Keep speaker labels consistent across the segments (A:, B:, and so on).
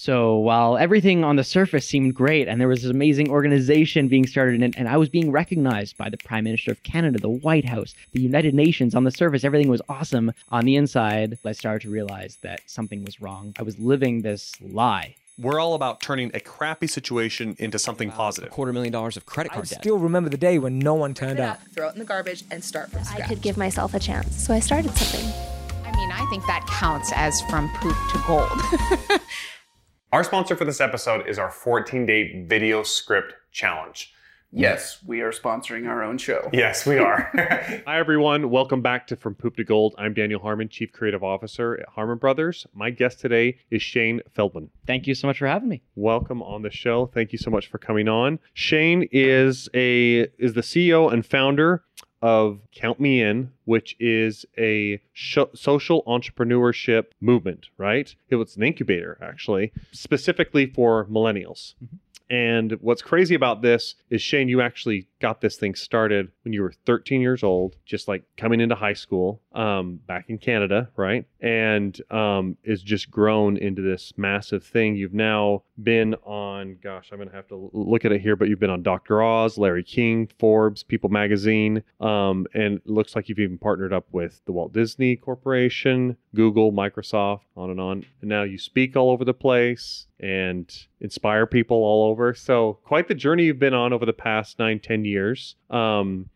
A: So while everything on the surface seemed great and there was this amazing organization being started and, and I was being recognized by the Prime Minister of Canada, the White House, the United Nations on the surface, everything was awesome. On the inside, I started to realize that something was wrong. I was living this lie.
B: We're all about turning a crappy situation into something
C: A
B: positive.
C: quarter million dollars of credit
D: I
C: card debt.
D: still remember the day when no one turned up.
E: up, throw it in the garbage, and start from scratch.
F: I could give myself a chance. So I started something.
G: I mean, I think that counts as from poop to gold.
B: Our sponsor for this episode is our 14 day video script challenge.
H: Yes, we are sponsoring our own show.
B: Yes, we are.
I: Hi, everyone. Welcome back to From Poop to Gold. I'm Daniel Harmon, Chief Creative Officer at Harmon Brothers. My guest today is Shane Feldman.
A: Thank you so much for having me.
I: Welcome on the show. Thank you so much for coming on. Shane is a is the CEO and founder of Count Me In, which is a sh- social entrepreneurship movement, right? It was an incubator, actually, specifically for millennials. Mm-hmm. And what's crazy about this is, Shane, you actually got this thing started when you were 13 years old, just like coming into high school um, back in Canada, right? And um, is just grown into this massive thing. You've now been on, gosh, I'm going to have to look at it here, but you've been on Dr. Oz, Larry King, Forbes, People Magazine, um, and looks like you've even partnered up with the Walt Disney Corporation, Google, Microsoft, on and on. And now you speak all over the place and inspire people all over. So quite the journey you've been on over the past nine, ten years. Um,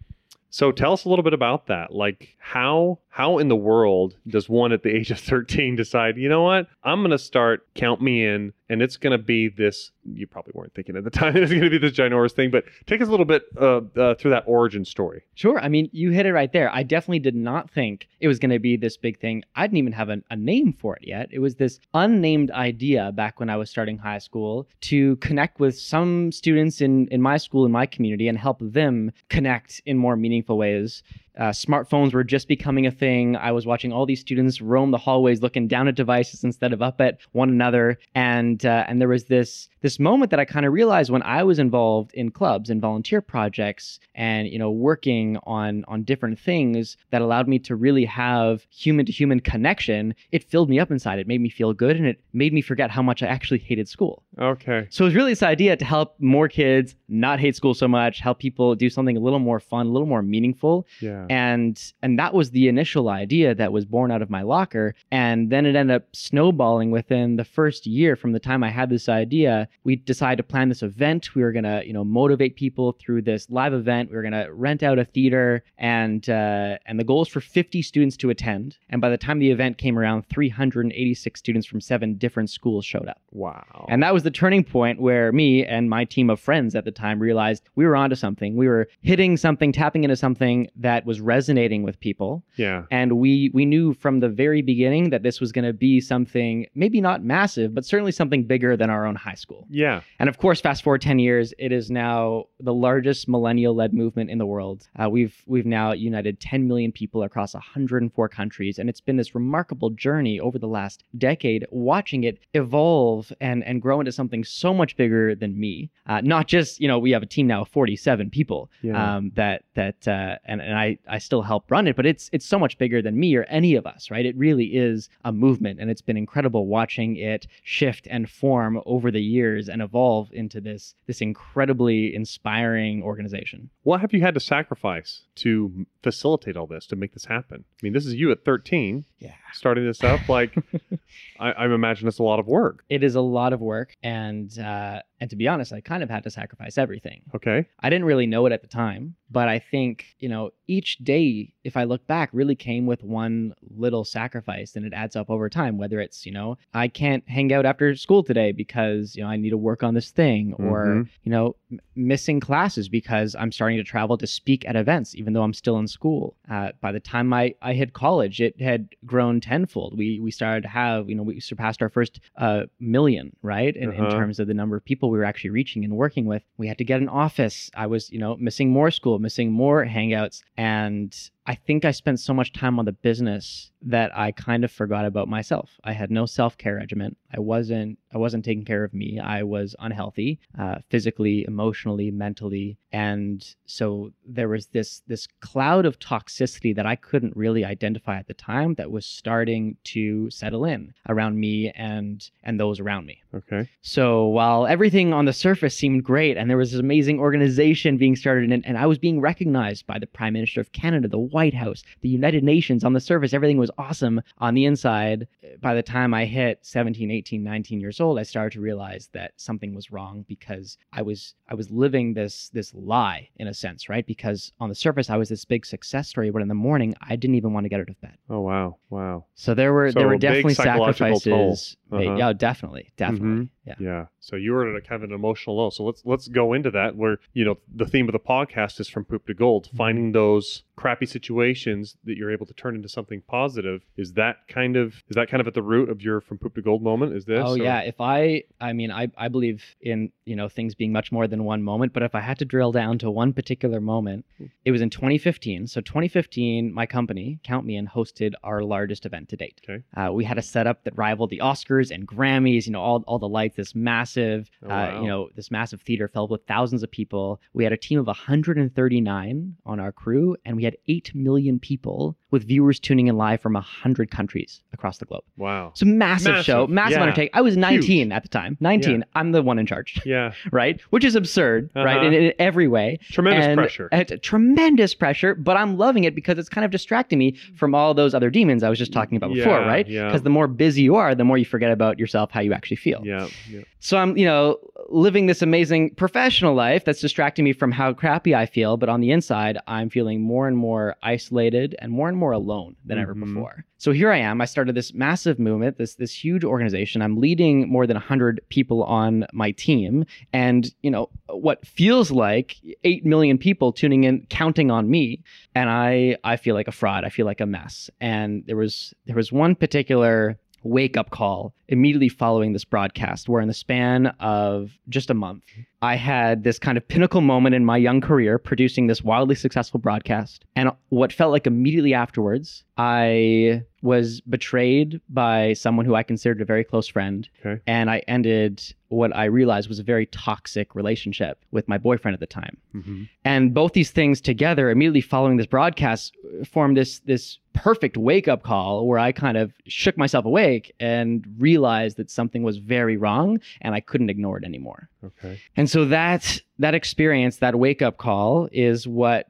I: so tell us a little bit about that. Like how how in the world does one at the age of 13 decide, you know what? I'm going to start count me in and it's going to be this you probably weren't thinking at the time it's going to be this ginormous thing, but take us a little bit uh, uh, through that origin story.
A: Sure. I mean, you hit it right there. I definitely did not think it was going to be this big thing. I didn't even have a, a name for it yet. It was this unnamed idea back when I was starting high school to connect with some students in, in my school, in my community, and help them connect in more meaningful ways. Uh, smartphones were just becoming a thing. I was watching all these students roam the hallways, looking down at devices instead of up at one another, and uh, and there was this this moment that I kind of realized when I was involved in clubs and volunteer projects, and you know working on on different things that allowed me to really have human to human connection. It filled me up inside. It made me feel good, and it made me forget how much I actually hated school.
I: Okay.
A: So it was really this idea to help more kids not hate school so much, help people do something a little more fun, a little more meaningful
I: Yeah.
A: And and that was the initial idea that was born out of my locker. And then it ended up snowballing within the first year from the time i had this idea. We decided to plan this event. We were going to you know motivate people through this live event. We were going to rent out a theater and uh, and the goal was for 50 students to attend. And by the time the event came around 386 students from seven different schools showed up.
I: Wow.
A: and that was the turning point where me and my team of friends at the time realized we were onto something. We were hitting something, tapping into something that was resonating with people.
I: yeah.
A: And we we knew from the very beginning that this was going to be something maybe not massive, but certainly something bigger than our own high school.
I: Yeah.
A: And of course, fast forward 10 years, it is now the largest millennial-led movement in the world. Uh, we've we've now united 10 million people across 104 countries, and it's been this remarkable journey over the last decade, watching it evolve and and grow into something so much bigger than me. Uh, not just you know we have a team now of 47 people
I: Yeah.
A: um, that that uh, and and I I still help run it, but it's it's so much bigger than me or any of us, right? It really is a movement, and it's been incredible watching it shift and form over the years and evolve into this this incredibly inspiring organization.
I: What have you had to sacrifice to facilitate all this, to make this happen? I mean, this is you at 13
A: Yeah.
I: starting this up. Like, I, I imagine it's a lot of work.
A: It is a lot of work, and uh, and to be honest, I kind of had to sacrifice everything.
I: Okay.
A: I didn't really know it at the time, but I think, you know, each day, if I look back, really came with one little sacrifice and it adds up over time. Whether it's, you know, I can't hang out after school today because, you know, I need to work on this thing, or,
I: Mhm.
A: you know, m- missing classes because I'm starting to travel to speak at events, even though I'm still in school. Uh, by the time I, I hit college, it had grown tenfold. We, we started to have, you know, we surpassed our first uh, million, right? In, in
I: Uh-huh.
A: terms of the number of people we were actually reaching and working with. We had to get an office. I was, you know, missing more school, missing more hangouts. And I think I spent so much time on the business that I kind of forgot about myself. I had no self care regimen. I wasn't I wasn't taking care of me. I was unhealthy, uh, physically, emotionally, mentally, and so there was this this cloud of toxicity that I couldn't really identify at the time that was starting to settle in around me and and those around me.
I: Okay.
A: So while everything on the surface seemed great and there was this amazing organization being started and, and I was being recognized by the Prime Minister of Canada, the White House, the United Nations on the surface, everything was awesome. On the inside, by the time I hit 17, 18, 19 years I started to realize that something was wrong because I was I was living this this lie in a sense, right? Because on the surface I was this big success story, but in the morning I didn't even want to get out of bed.
I: Oh wow. Wow.
A: So there were
I: So
A: there were definitely sacrifices.
I: Uh-huh.
A: Yeah, definitely, definitely.
I: Mhm.
A: Yeah.
I: Yeah. So you were at a kind of an emotional low. So let's let's go into that where, you know, the theme of the podcast is from poop to gold,
A: Mm-hmm.
I: finding those crappy situations that you're able to turn into something positive. Is that kind of is that kind of at the root of your from poop to gold moment? Is this?
A: Oh
I: or-
A: yeah, if I I mean I I believe in, you know, things being much more than one moment, but if I had to drill down to one particular moment,
I: Hmm.
A: it was in 2015. So 2015, my company, Count Me In, hosted our largest event to date.
I: Okay.
A: Uh, we had a setup that rivaled the Oscars and Grammys, you know, all, all the lights, this massive,
I: Oh,
A: uh, you know, this massive theater filled with thousands of people. We had a team of 139 on our crew, and we had 8 million people with viewers tuning in live from 100 countries across the globe.
I: Wow.
A: It's a massive, show,
I: Massive,
A: massive
I: yeah.
A: undertaking. I was 19 at the time. 19. I'm the one in charge,
I: Yeah.
A: right? Which is absurd, right?
I: Uh-huh.
A: In, in every way.
I: Tremendous
A: And
I: pressure.
A: It's tremendous pressure, but I'm loving it because it's kind of distracting me from all those other demons I was just talking about before,
I: Yeah,
A: right?
I: yeah.
A: Because the more busy you are, the more you forget about yourself, how you actually feel.
I: Yeah. Yeah.
A: So I'm, you know, living this amazing professional life that's distracting me from how crappy I feel, but on the inside, I'm feeling more and more isolated and more and more alone than ever
I: Mhm.
A: before. So here I am. I started this massive movement, this this huge organization. I'm leading more than 100 people on my team and, you know, what feels like 8 million people tuning in counting on me and I I feel like a fraud. I feel like a mess. And there was there was one particular wake up call immediately following this broadcast where in the span of just a month I had this kind of pinnacle moment in my young career producing this wildly successful broadcast and what felt like immediately afterwards I was betrayed by someone who I considered a very close friend
I: Okay.
A: and I ended what I realized was a very toxic relationship with my boyfriend at the time
I: Mm-hmm.
A: and both these things together immediately following this broadcast formed this this perfect wake up call where I kind of shook myself awake and realized that something was very wrong and I couldn't ignore it anymore.
I: Okay.
A: And so that that experience, that wake up call is what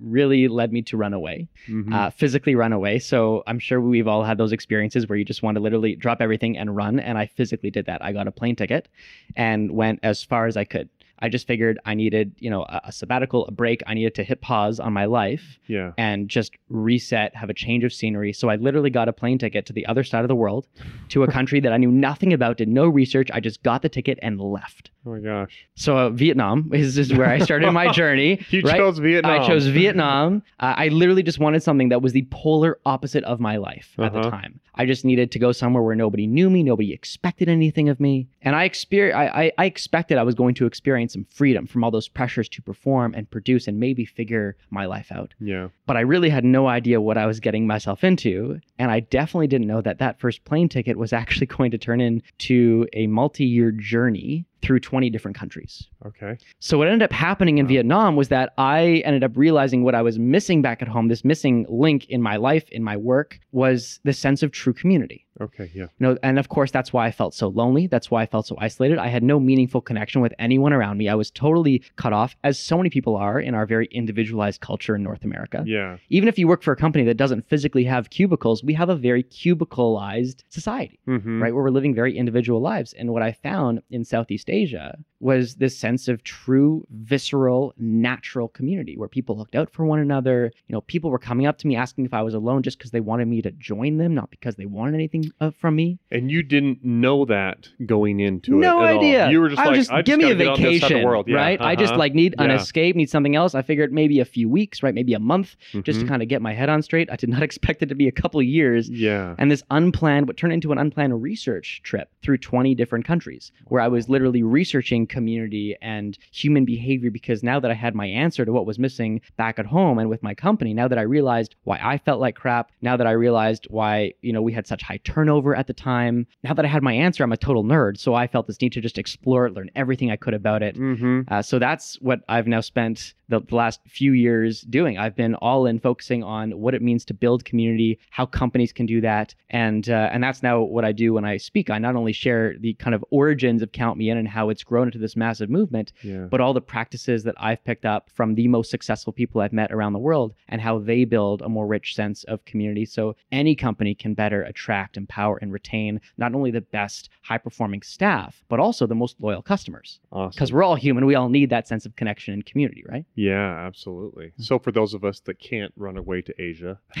A: really led me to run away,
I: Mhm.
A: uh, physically run away. So I'm sure we've all had those experiences where you just want to literally drop everything and run. And I physically did that. I got a plane ticket and went as far as I could. I just figured I needed, you know, a, a sabbatical, a break. I needed to hit pause on my life
I: yeah.
A: and just reset, have a change of scenery. So I literally got a plane ticket to the other side of the world, to a country that I knew nothing about, did no research. I just got the ticket and left.
I: Oh my gosh.
A: So uh, Vietnam is, is where I started my journey.
I: You
A: right?
I: chose Vietnam.
A: I chose Vietnam. Uh, I literally just wanted something that was the polar opposite of my life at the
I: Uh-huh.
A: time. I just needed to go somewhere where nobody knew me, nobody expected anything of me, and I exper- I, I, I expected I was going to experience some freedom from all those pressures to perform and produce and maybe figure my life out.
I: Yeah.
A: But I really had no idea what I was getting myself into, and I definitely didn't know that that first plane ticket was actually going to turn into a multi-year journey through 20 different countries.
I: Okay.
A: So what ended up happening in
I: Wow.
A: Vietnam was that I ended up realizing what I was missing back at home, this missing link in my life, in my work, was the sense of true community.
I: Okay. Yeah.
A: You know, and of course that's why I felt so lonely. That's why I felt so isolated. I had no meaningful connection with anyone around me. I was totally cut off, as so many people are in our very individualized culture in North America.
I: Yeah.
A: Even if you work for a company that doesn't physically have cubicles, we have a very cubicalized society
I: Mm-hmm.
A: right? Where we're living very individual lives. And what I found in Southeast Asia was this sense of true, visceral, natural community where people looked out for one another. You know, people were coming up to me asking if I was alone just because they wanted me to join them, not because they wanted anything uh, from me.
I: And you didn't know that going into it.
A: no
I: at all.
A: idea.
I: You were just
A: I
I: like,
A: just,
I: I just
A: give me a
I: gotta get on this side of
A: vacation.
I: Yeah,
A: right? I just
I: uh-huh.
A: like need an escape, need something else. I figured maybe a few weeks, right? Maybe a month, just
I: Mhm.
A: to kind of get my head on straight. I did not expect it to be a couple of years.
I: Yeah.
A: And this unplanned, what turned into an unplanned research trip through 20 different countries, where I was literally researching community and human behavior because now that I had my answer to what was missing back at home and with my company, now that I realized why I felt like crap, now that I realized why, you know, we had such high turnover at the time, now that I had my answer, I'm a total nerd. So I felt this need to just explore it, learn everything I could about it.
I: Mm-hmm.
A: Uh, so that's what I've now spent the, the last few years doing. I've been all in focusing on what it means to build community, how companies can do that, and uh, and that's now what I do when I speak. I not only share the kind of origins of Count Me In and how it's grown into this massive movement,
I: Yeah.
A: but all the practices that I've picked up from the most successful people I've met around the world and how they build a more rich sense of community. So any company can better attract, empower, and retain not only the best high performing staff, but also the most loyal customers.
I: Awesome.
A: Because we're all human, we all need that sense of connection and community, right?
I: Yeah, absolutely.
A: Hmm.
I: So for those of us that can't run away to Asia,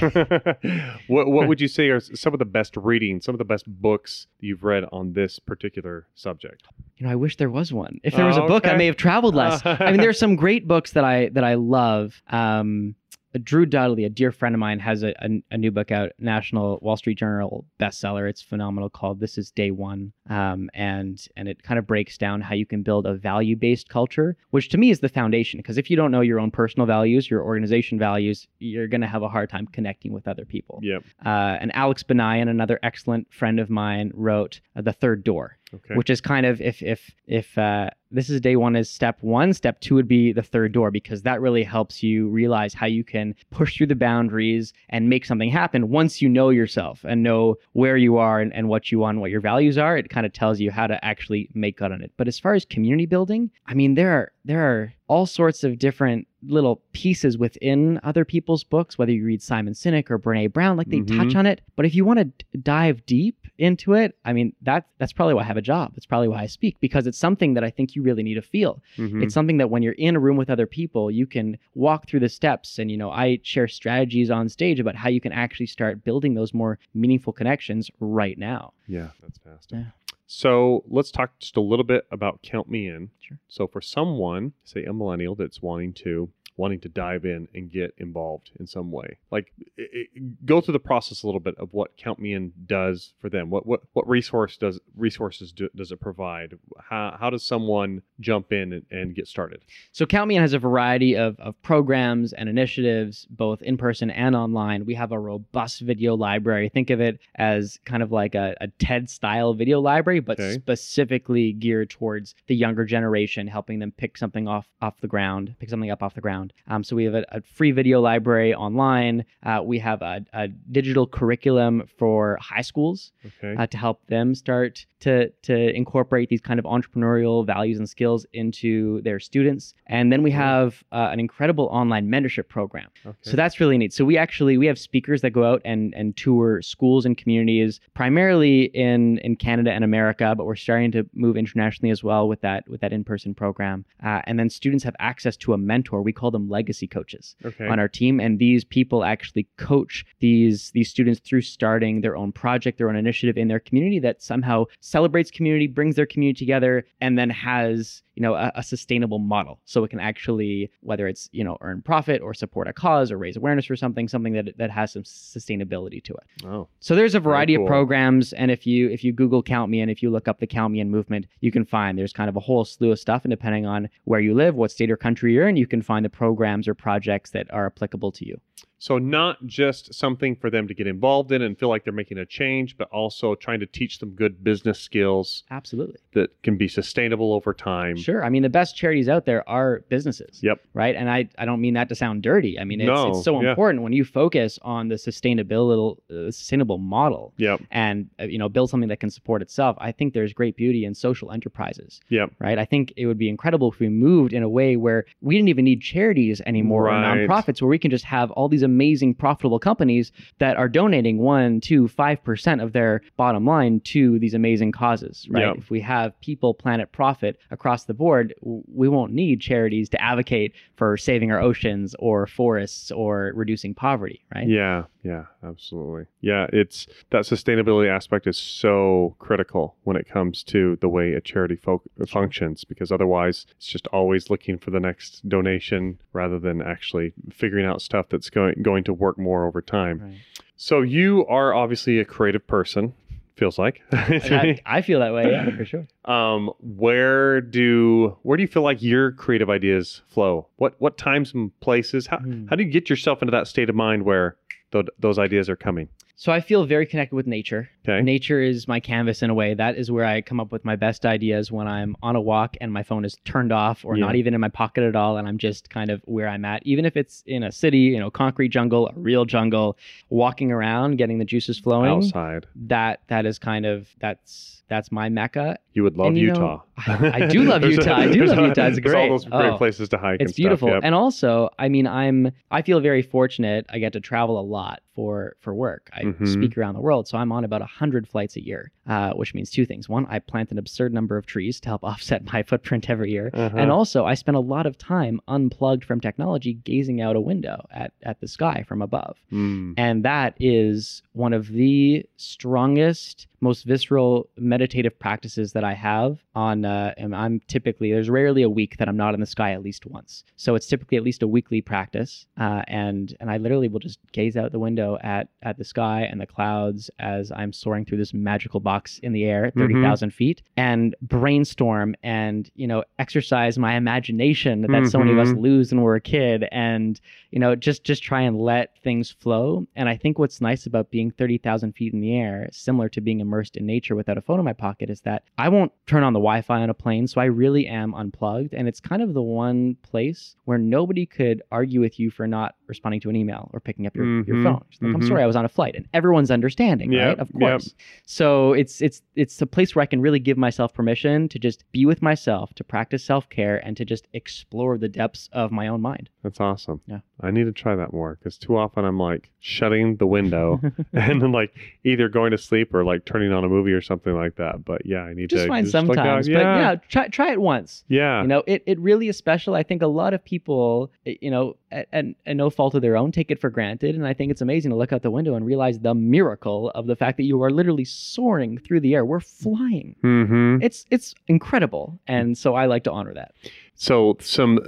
I: what what would you say are some of the best reading, some of the best books you've read on this particular subject?
A: You know, I wish there was one. If there was a
I: Oh,
A: book, I may have traveled less. I mean, there are some great books that I that I love. Um, Drew Dudley, a dear friend of mine, has a, a, a new book out, National Wall Street Journal bestseller. It's phenomenal, called "This Is Day One," um, and and it kind of breaks down how you can build a value based culture, which to me is the foundation. Because if you don't know your own personal values, your organization values, you're going to have a hard time connecting with other people.
I: Yep.
A: Uh, and Alex Banayan, another excellent friend of mine, wrote uh, "The Third Door."
I: Okay.
A: which is kind of if if if uh, this is day one is step one. Step two would be the third door because that really helps you realize how you can push through the boundaries and make something happen once you know yourself and know where you are and, and what you want what your values are. It kind of tells you how to actually make good on it. But as far as community building i mean there are there are all sorts of different little pieces within other people's books whether you read simon sinek or brene brown like they
I: Mhm.
A: touch on it. But if you want to dive deep into it i mean that that's probably why i have a job. That's probably why i speak because it's something that i think you really need to feel
I: Mhm.
A: it's something that when you're in a room with other people you can walk through the steps and you know i share strategies on stage about how you can actually start building those more meaningful connections right now
I: Yeah, that's fantastic.
A: Yeah.
I: So let's talk just a little bit about Count Me In.
A: Sure.
I: So for someone, say a millennial that's wanting to wanting to dive in and get involved in some way, like i i go through the process a little bit of what Count Me In does for them. What what what resource does resources do, does it provide? How how does someone jump in and, and get started?
A: So Count Me In has a variety of, of programs and initiatives, both in person and online. We have a robust video library. Think of it as kind of like a, a TED style video library, but
I: Okay.
A: specifically geared towards the younger generation, helping them pick something off off the ground, pick something up off the ground. Um, so we have a, a free video library online. Uh, we have a, a digital curriculum for high schools
I: Okay.
A: uh, to help them start to to incorporate these kind of entrepreneurial values and skills into their students. And then we have uh, an incredible online mentorship program.
I: okay.
A: So that's really neat. So we actually we have speakers that go out and and tour schools and communities, primarily in in Canada and America, but we're starting to move internationally as well with that with that in person program. Uh, and then students have access to a mentor. We call them legacy coaches
I: okay.
A: on our team and these people actually coach these these students through starting their own project their own initiative in their community that somehow celebrates community brings their community together and then has you know a, a sustainable model so it can actually whether it's you know earn profit or support a cause or raise awareness for something something that that has some sustainability to it
I: oh.
A: so there's a variety
I: cool.
A: of programs, and if you if you Google Count Me In, if you look up the Count Me In movement, you can find there's kind of a whole slew of stuff, and depending on where you live, what state or country you're in, you can find the programs or projects that are applicable to you.
I: So not just something for them to get involved in and feel like they're making a change, but also trying to teach them good business skills
A: Absolutely,
I: that can be sustainable over time.
A: sure. I mean, the best charities out there are businesses.
I: Yep.
A: Right, and I I don't mean that to sound dirty. I mean, it's,
I: No,
A: it's so
I: yeah.
A: important when you focus on the sustainability uh, sustainable model.
I: Yep.
A: and uh, you know build something that can support itself i think there's great beauty in social enterprises
I: Yep.
A: right i think it would be incredible if we moved in a way where we didn't even need charities anymore
I: Right.
A: or nonprofits where we can just have all these amazing profitable companies that are donating one two five percent of their bottom line to these amazing causes right
I: Yep.
A: if we have people planet profit across the board we won't need charities to advocate for saving our oceans or forests or reducing poverty right
I: Yeah. Yeah. Absolutely. Yeah. It's that sustainability aspect is so critical when it comes to the way a charity fo- functions because otherwise it's just always looking for the next donation rather than actually figuring out stuff that's going going to work more over time.
A: right
I: So you are obviously a creative person, Feels like.
A: I, I feel that way, yeah, for sure.
I: um, where do where do you feel like your creative ideas flow? What what times and places? How
A: Hmm.
I: how do you get yourself into that state of mind where th- those ideas are coming?
A: So I feel very connected with nature.
I: Okay.
A: Nature is my canvas in a way. That is where I come up with my best ideas when I'm on a walk and my phone is turned off or
I: Yeah.
A: not even in my pocket at all. And I'm just kind of where I'm at. Even if it's in a city, you know, concrete jungle, a real jungle, walking around, getting the juices flowing.
I: Outside,
A: That that is kind of that's that's my mecca.
I: you would love
A: And, you know,
I: Utah.
A: I- I do love Utah. I do love Utah. It's
I: there's all those great
A: Oh.
I: places to hike.
A: It's
I: and
A: beautiful.
I: Yep.
A: And also, I mean, I'm I feel very fortunate. I get to travel a lot for for work. I
I: Mhm.
A: speak around the world, so I'm on about hundred flights a year, uh, which means two things. One, I plant an absurd number of trees to help offset my footprint every year,
I: Uh-huh.
A: and also I spend a lot of time unplugged from technology, gazing out a window at at the sky from above.
I: Mm.
A: And that is one of the strongest, most visceral meditative practices that I have on uh, and I'm typically there's rarely a week that I'm not in the sky at least once. So it's typically at least a weekly practice. Uh, and and I literally will just gaze out the window at at the sky and the clouds as I'm soaring through this magical box in the air at 30,000 feet and brainstorm and you know exercise my imagination that so many of us
I: Mhm.
A: lose when we're a kid and you know just just try and let things flow and i think what's nice about being 30,000 feet in the air similar to being immersed in nature without a phone in my pocket is that i won't turn on the wi-fi on a plane so i really am unplugged. And it's kind of the one place where nobody could argue with you for not responding to an email or picking up your, your
I: Mhm,
A: phone Just like, i'm
I: mhm.
A: sorry i was on a flight and everyone's understanding
I: Yep,
A: right of
I: yep.
A: course so it's it's it's a place where I can really give myself permission to just be with myself, to practice self-care and to just explore the depths of my own mind.
I: That's awesome.
A: Yeah.
I: I need to try that more because too often I'm like shutting the window and then like either going to sleep or like turning on a movie or something like that. But yeah, I need
A: just
I: to
A: fine
I: like, uh,
A: sometimes, but yeah, try try it once.
I: yeah,
A: You know, it, it really is special. I think a lot of people, eh, you know, at, at, at no fault of their own, take it for granted. And I think it's amazing to look out the window and realize the miracle of the fact that you are literally soaring through the air. We're flying.
I: Mm-hmm.
A: It's it's incredible. And so I like to honor that.
I: So some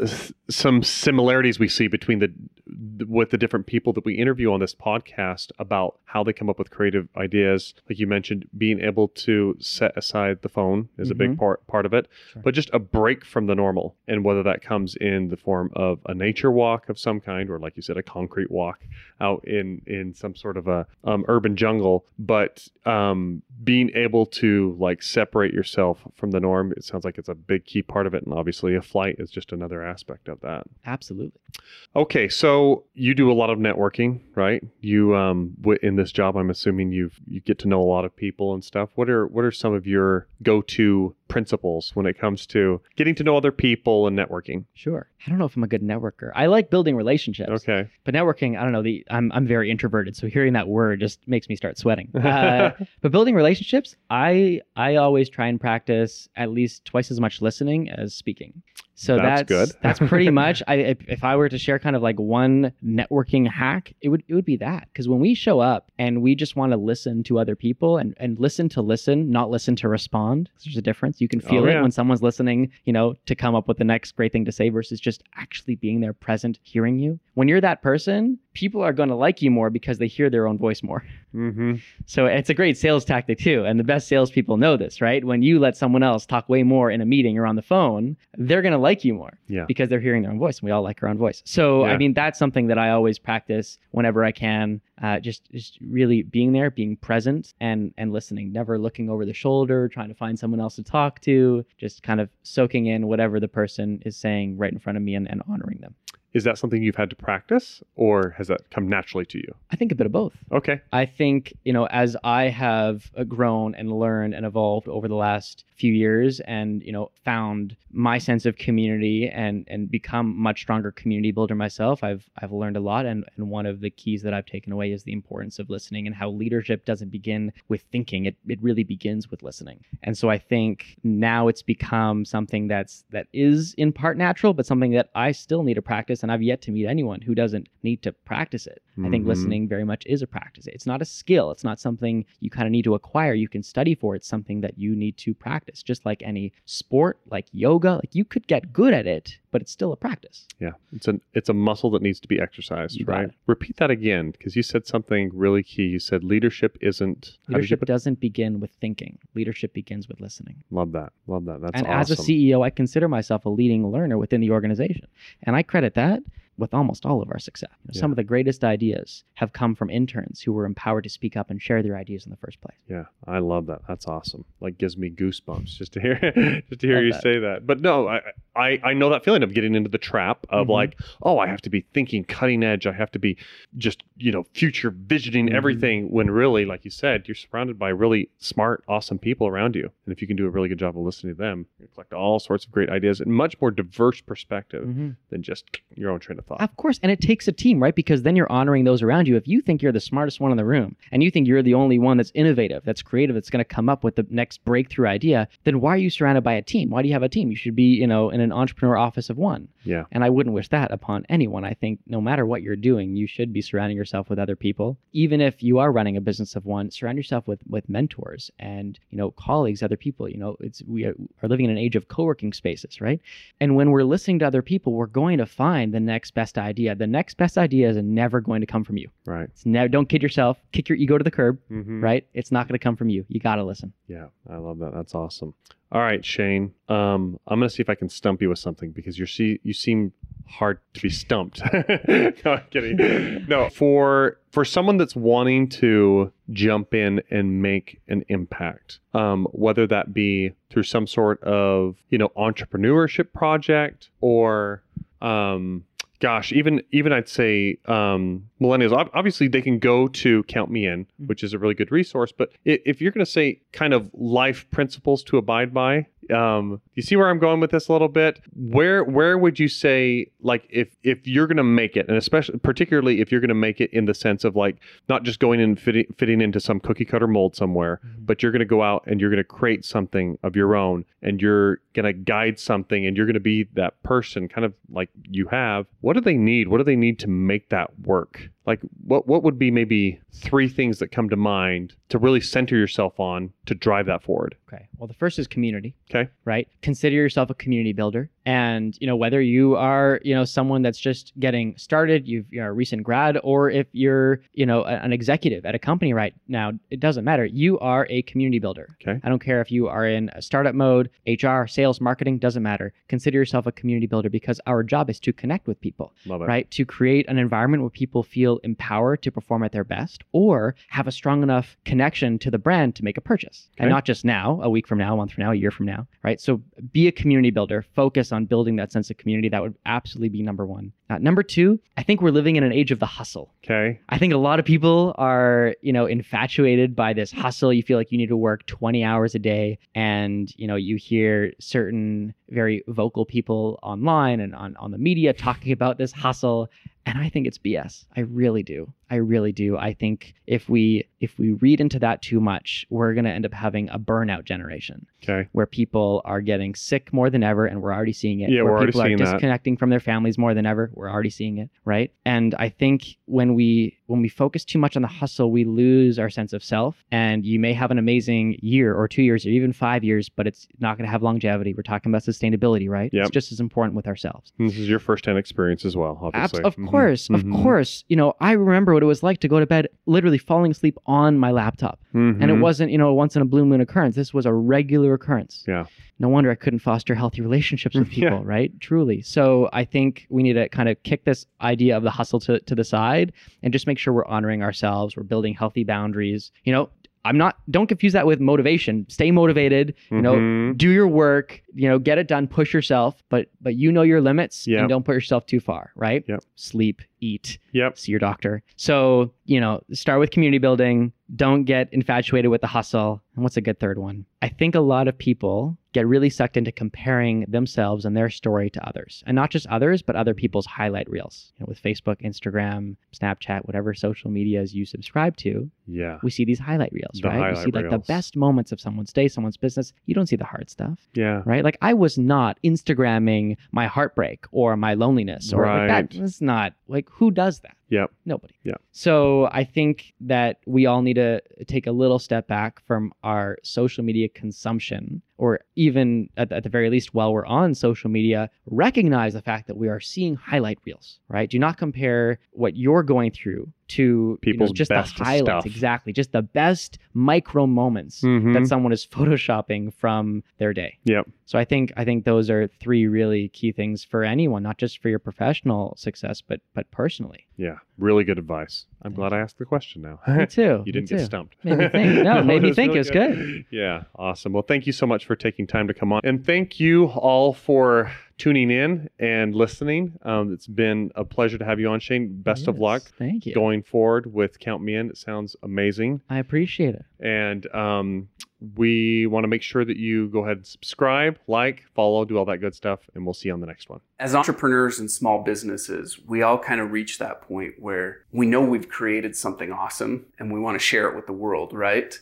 I: some similarities we see between the with the different people that we interview on this podcast about how they come up with creative ideas. Like you mentioned, being able to set aside the phone is a big
A: Mhm.
I: part part of it,
A: Sure.
I: but just a break from the normal, and whether that comes in the form of a nature walk of some kind, or like you said, a concrete walk out in in some sort of a um, urban jungle, but um, being able to like separate yourself from the norm. It sounds like it's a big key part of it, and obviously a flight is just another aspect of that.
A: Absolutely.
I: Okay, so you do a lot of networking, right? You um w- in this job, I'm assuming you've you get to know a lot of people and stuff. What are what are some of your go-to principles when it comes to getting to know other people and networking?
A: Sure. I don't know if I'm a good networker. I like building relationships.
I: Okay.
A: But networking, I don't know. The I'm I'm very introverted, so hearing that word just makes me start sweating. Uh, but building relationships, I I always try and practice at least twice as much listening as speaking. So
I: That's
A: that's
I: good.
A: that's pretty much. I if, if I were to share kind of like one networking hack, it would it would be that because when we show up and we just want to listen to other people and and listen to listen, not listen to respond. There's a difference. You can oh, feel
I: Oh,
A: it when someone's listening, you know, to come up with the next great thing to say versus just actually being there, present, hearing you. When you're that person, people are going to like you more because they hear their own voice more.
I: Mm-hmm.
A: So it's a great sales tactic too. And the best salespeople know this, right? When you let someone else talk way more in a meeting or on the phone, they're going to like you more
I: Yeah.
A: because they're hearing their own voice. And we all like our own voice. So,
I: Yeah.
A: I mean, that's something that I always practice whenever I can. Uh, just, just really being there, being present and, and listening, never looking over the shoulder, trying to find someone else to talk to, just kind of soaking in whatever the person is saying right in front of me and, and honoring them.
I: Is that something you've had to practice, or has that come naturally to you?
A: I think a bit of both.
I: Okay.
A: I think, you know, as I have uh, grown and learned and evolved over the last few years and, you know, found my sense of community and and become much stronger community builder myself, I've I've learned a lot and and one of the keys that I've taken away is the importance of listening and how leadership doesn't begin with thinking. It it really begins with listening. And so I think now it's become something that's that is in part natural, but something that I still need to practice and I've yet to meet anyone who doesn't need to practice it. I think
I: Mhm.
A: listening very much is a practice. It's not a skill. It's not something you kind of need to acquire. You can study for. It's something that you need to practice. Just like any sport, like yoga, like you could get good at it, but it's still a practice.
I: Yeah, it's a it's a muscle that needs to be exercised, right?
A: it.
I: Repeat that again because you said something really key. You said leadership isn't. how did you
A: Leadership doesn't begin with thinking. Leadership begins with listening.
I: Love that. Love that. That's
A: and
I: awesome.
A: as a CEO, I consider myself a leading learner within the organization. And I credit that with almost all of our success. You know, Some of the greatest ideas have come from interns who were empowered to speak up and share their ideas in the first place.
I: Yeah, I love that. That's awesome. Like gives me goosebumps just to hear just to hear
A: Love
I: you
A: that.
I: say that. But no, I, I I know that feeling of getting into the trap of
A: Mhm.
I: like, oh, I have to be thinking cutting edge. I have to be just you know future visioning
A: Mhm.
I: everything. When really, like you said, you're surrounded by really smart, awesome people around you, and if you can do a really good job of listening to them, you collect all sorts of great ideas and much more diverse perspective than just your own train of thought.
A: Of course, and it takes a team, right? Because then you're honoring those around you. If you think you're the smartest one in the room and you think you're the only one that's innovative, that's creative, that's going to come up with the next breakthrough idea, then why are you surrounded by a team? Why do you have a team? You should be, you know, in an entrepreneur office of one.
I: Yeah.
A: And I wouldn't wish that upon anyone. I think no matter what you're doing, you should be surrounding yourself with other people. Even if you are running a business of one, surround yourself with with mentors and you know colleagues, other people. You know, it's we are, are living in an age of co-working spaces, right? And when we're listening to other people, we're going to find the next best idea. The next best idea is never going to come from you.
I: Right.
A: It's never. Don't kid yourself. Kick your ego to the curb,
I: Mm-hmm.
A: right? It's not going to come from you. You got to listen.
I: Yeah, I love that. That's awesome. All right, Shane. Um, I'm gonna see if I can stump you with something because you're see you seem hard to be stumped. no, I'm kidding. No, for for someone that's wanting to jump in and make an impact, um, whether that be through some sort of you know entrepreneurship project or um, gosh, even even I'd say um, millennials. Obviously, they can go to Count Me In,
A: Mhm.
I: which is a really good resource. But if you're going to say kind of life principles to abide by, um, you see where I'm going with this a little bit. Where where would you say like if if you're going to make it, and especially particularly if you're going to make it in the sense of like not just going and fitting fitting into some cookie cutter mold somewhere, but you're going to go out and you're going to create something of your own and you're going to guide something and you're going to be that person kind of like you have what do they need what do they need to make that work like what what would be maybe three things that come to mind to really center yourself on to drive that forward
A: Okay. Well, the first is community.
I: Okay.
A: Right. Consider yourself a community builder, and you know whether you are you know someone that's just getting started, you've, you're a recent grad, or if you're you know a- an executive at a company right now, it doesn't matter. You are a community builder.
I: Okay.
A: I don't care if you are in a startup mode, HR, sales, marketing, doesn't matter. Consider yourself a community builder because our job is to connect with people
I: love it
A: right? To create an environment where people feel empowered to perform at their best or have a strong enough connection to the brand to make a purchase. And not just now, a week from now, a month from now, a year from now, right? So be a community builder, focus on building that sense of community. That would absolutely be number one. Uh, number two, I think we're living in an age of the hustle.
I: okay
A: I think a lot of people are, you know, infatuated by this hustle. You feel like you need to work 20 hours a day and, you know, you hear certain very vocal people online and on, on the media talking about this hustle. And I think it's BS. I really do. I really do. I think if we if we read into that too much, we're gonna end up having a burnout generation
I: okay
A: where people are getting sick more than ever, and we're already seeing it.
I: Yeah,
A: where
I: we're already
A: people
I: seeing
A: are
I: that.
A: disconnecting from their families more than ever. We're already seeing it, right? And I think when we when we focus too much on the hustle, we lose our sense of self. And you may have an amazing year or two years or even five years, but it's not going to have longevity. We're talking about sustainability, right?
I: Yep.
A: It's just as important with ourselves.
I: And this is your firsthand experience as well
A: Abs-
I: obviously
A: of
I: Mhm.
A: course, of
I: Mhm.
A: course. You know, I remember what it was like to go to bed literally falling asleep on my laptop. And it
I: Mhm.
A: wasn't, you know, a once in a blue moon occurrence. This was a regular occurrence.
I: Yeah.
A: No wonder I couldn't foster healthy relationships with
I: Yeah.
A: people, right? Truly. So I think we need to kind of kick this idea of the hustle to, to the side and just make sure we're honoring ourselves. We're building healthy boundaries. You know, I'm not, don't confuse that with motivation. Stay motivated, you know,
I: Mhm.
A: do your work, you know, get it done, push yourself, but, but you know your limits
I: Yep.
A: and don't put yourself too far, right?
I: Yep.
A: Sleep, eat,
I: yep
A: see your doctor. So, you know, start with community building. Don't get infatuated with the hustle. And what's a good third one? I think a lot of people get really sucked into comparing themselves and their story to others. And not just others, but other people's highlight reels. You know, with Facebook, Instagram, Snapchat, whatever social medias you subscribe to,
I: yeah
A: we see these highlight reels,
I: The
A: right? we see like the best moments of someone's day, someone's business. You don't see the hard stuff
I: yeah
A: right? Like I was not Instagramming my heartbreak or my loneliness or like that. That's not Like, who does that?
I: Yep.
A: Nobody.
I: Yeah.
A: So I think that we all need to take a little step back from our social media consumption, or even at, at the very least, while we're on social media, recognize the fact that we are seeing highlight reels, right? Do not compare what you're going through to you know,
I: People's
A: just
I: best
A: the highlights.
I: stuff.
A: Exactly. Just the best micro moments
I: Mhm.
A: that someone is photoshopping from their day.
I: Yep.
A: So I think I think those are three really key things for anyone, not just for your professional success, but but personally.
I: Yeah. Really good advice. I'm glad I asked the question now.
A: Me too.
I: you didn't
A: too.
I: get stumped.
A: Made me think. No, made me think.
I: really
A: It was good.
I: Yeah, awesome. Well, thank you so much for taking time to come on. And thank you all for tuning in and listening. Um, it's been a pleasure to have you on, Shane. Best of luck
A: Thank you.
I: going forward with Count Me In. It sounds amazing.
A: I appreciate it.
I: And um, we want to make sure that you go ahead and subscribe, like, follow, do all that good stuff. And we'll see you on the next one.
H: As entrepreneurs and small businesses, we all kind of reach that point where we know we've created something awesome and we want to share it with the world, right?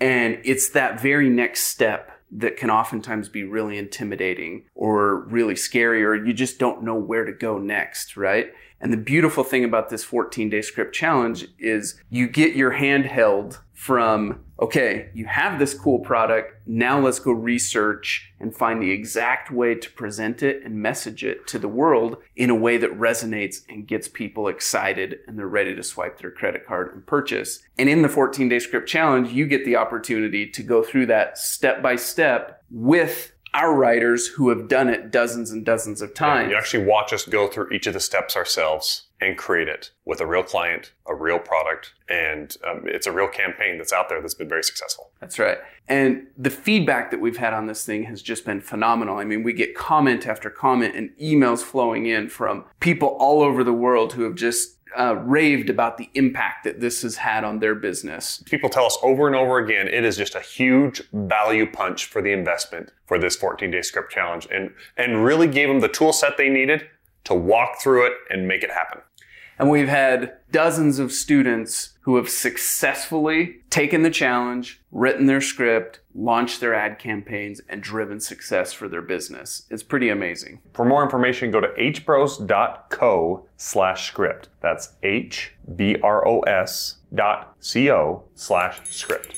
H: And it's that very next step that can oftentimes be really intimidating or really scary, or you just don't know where to go next, right? And the beautiful thing about this 14 day script challenge is you get your hand held from, okay, you have this cool product. Now let's go research and find the exact way to present it and message it to the world in a way that resonates and gets people excited and they're ready to swipe their credit card and purchase. And in the 14 day script challenge, you get the opportunity to go through that step by step with our writers who have done it dozens and dozens of times.
B: You actually watch us go through each of the steps ourselves and create it with a real client, a real product, and um, it's a real campaign that's out there that's been very successful.
H: That's right. And the feedback that we've had on this thing has just been phenomenal. I mean, we get comment after comment and emails flowing in from people all over the world who have just uh, raved about the impact that this has had on their business.
B: People tell us over and over again it is just a huge value punch for the investment for this 14 day script challenge and, and really gave them the tool set they needed to walk through it and make it happen.
H: And we've had dozens of students who have successfully taken the challenge, written their script, launched their ad campaigns, and driven success for their business. It's pretty amazing.
B: For more information, go to hbros.co slash script. That's H B R O S dot C O slash script.